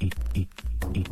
y, y, y.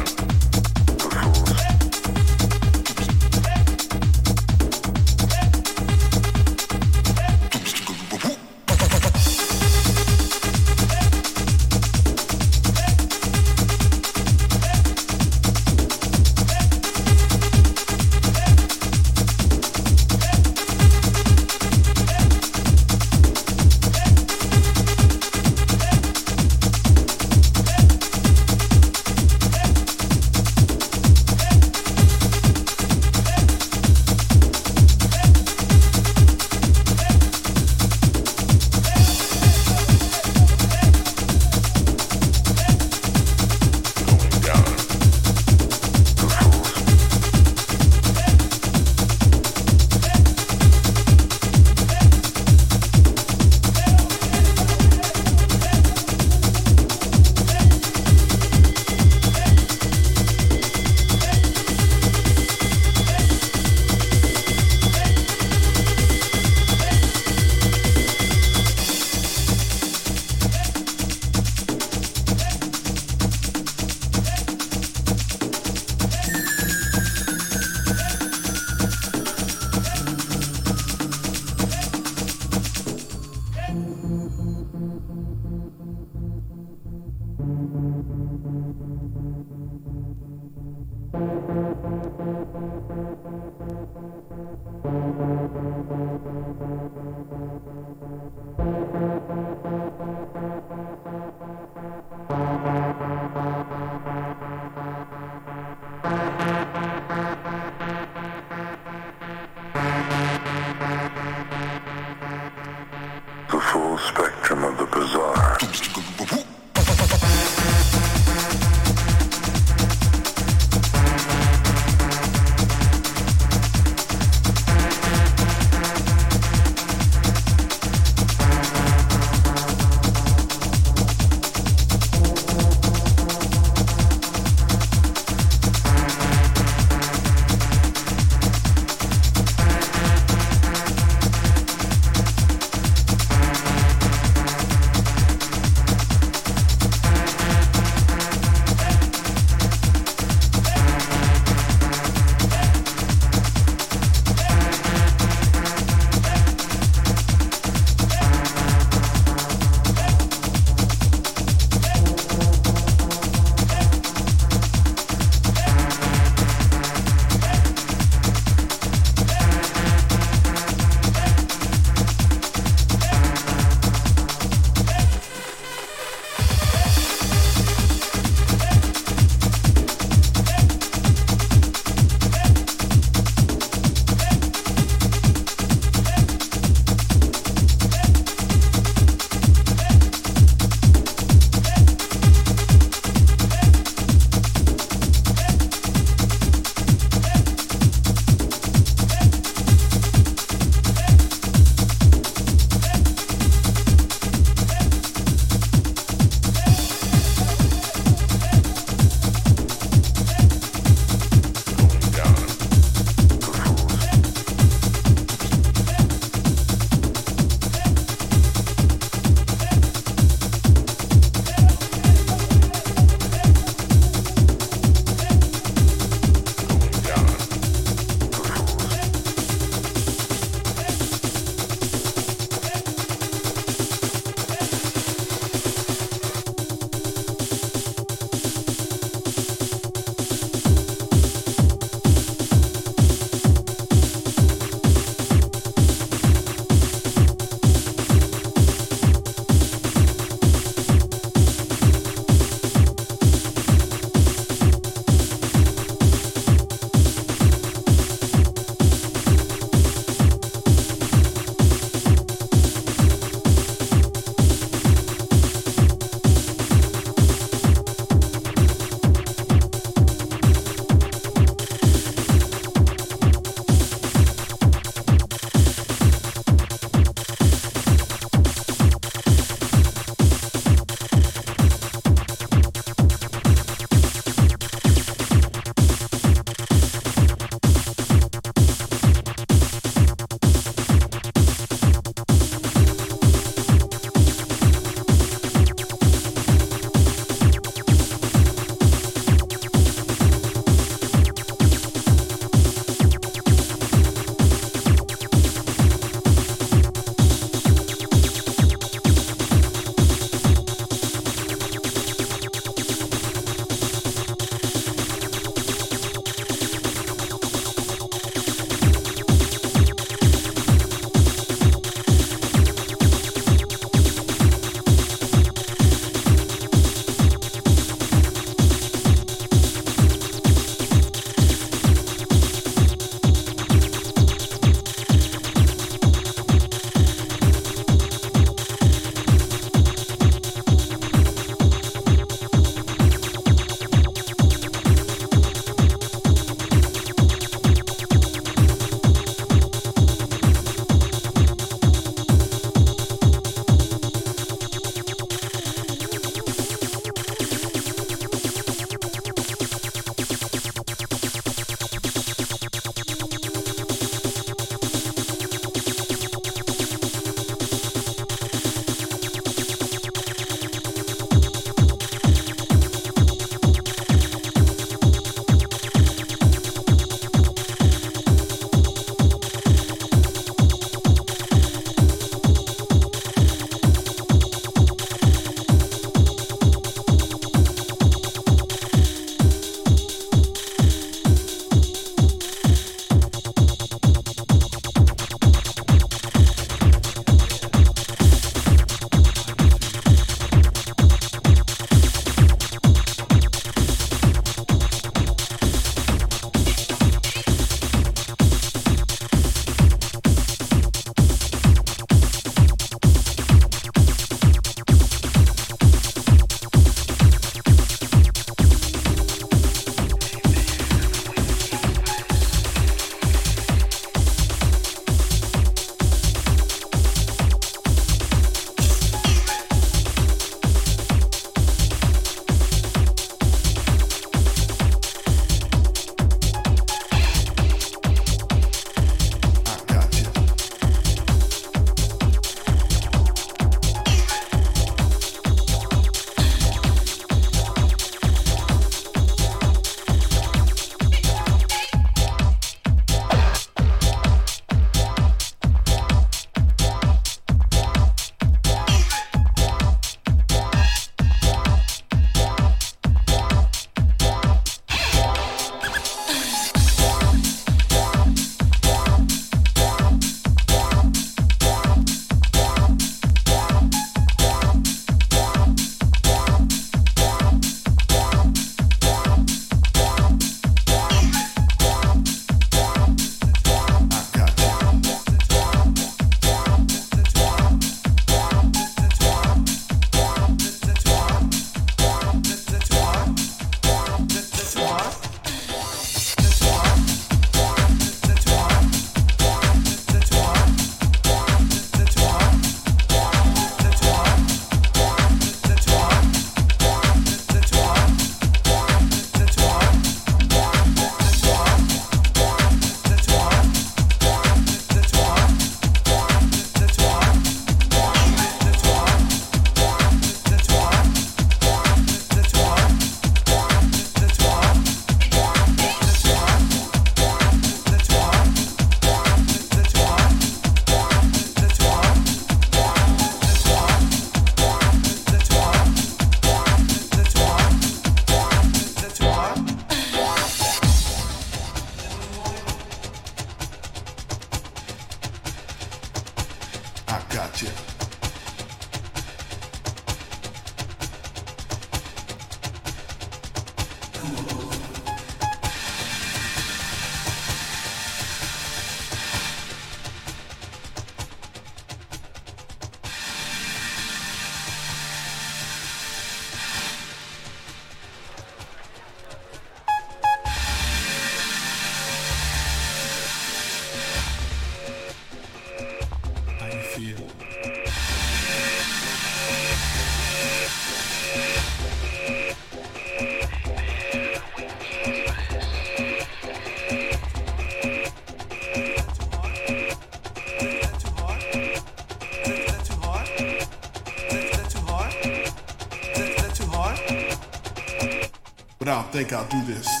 think I'll do this.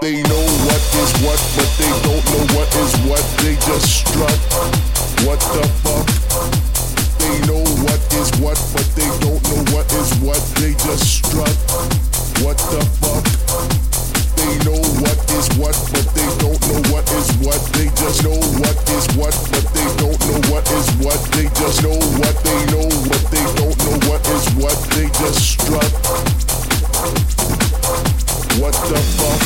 They know what is what, but they don't know what is what. They just strut. What the fuck? They know what is what, but they don't know what is what. They just strut. What the fuck? They know what is what, but they don't know what is what. They just know what is what, but they don't know what is what. They just know what they know, what they don't know what is what. They just strut stuff off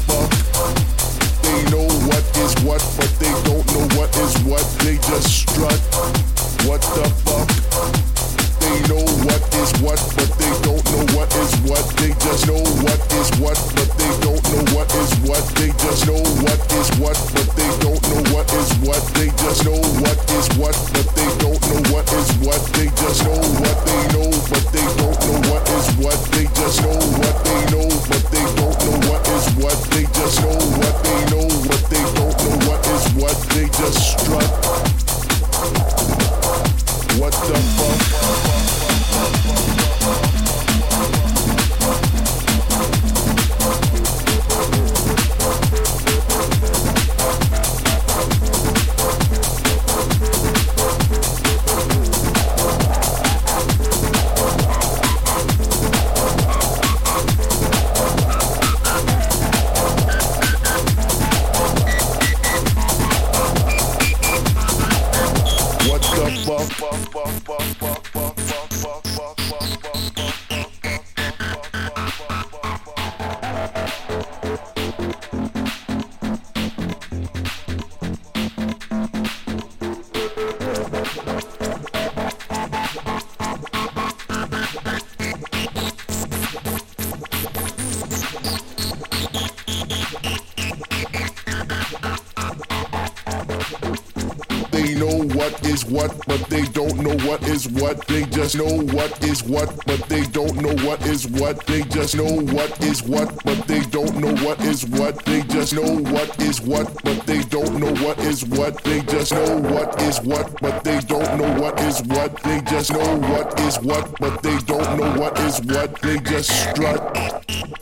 is what. They just know what is what, but they don't know what is what. They just know what is what, but they don't know what is what. They just know what is what, but they don't know what is what. They just know what is what, but they don't know what is what. They just know what is what, but they don't know what is what. They just strut.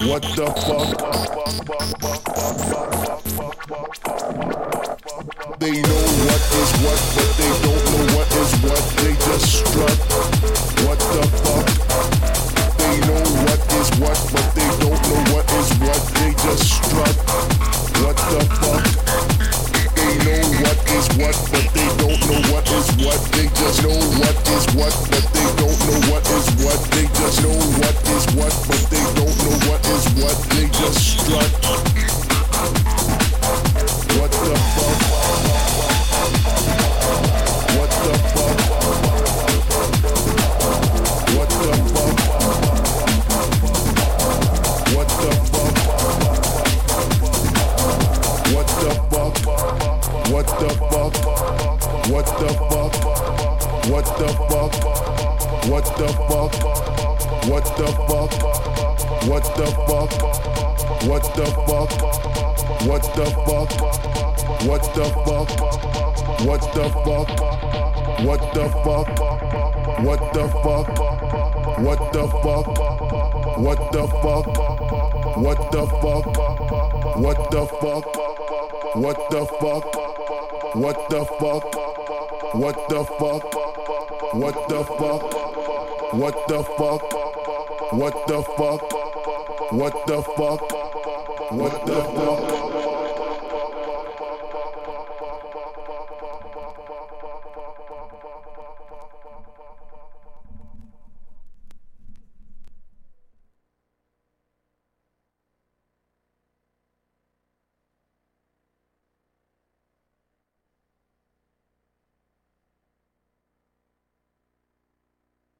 What the fuck? bop, bop, bop.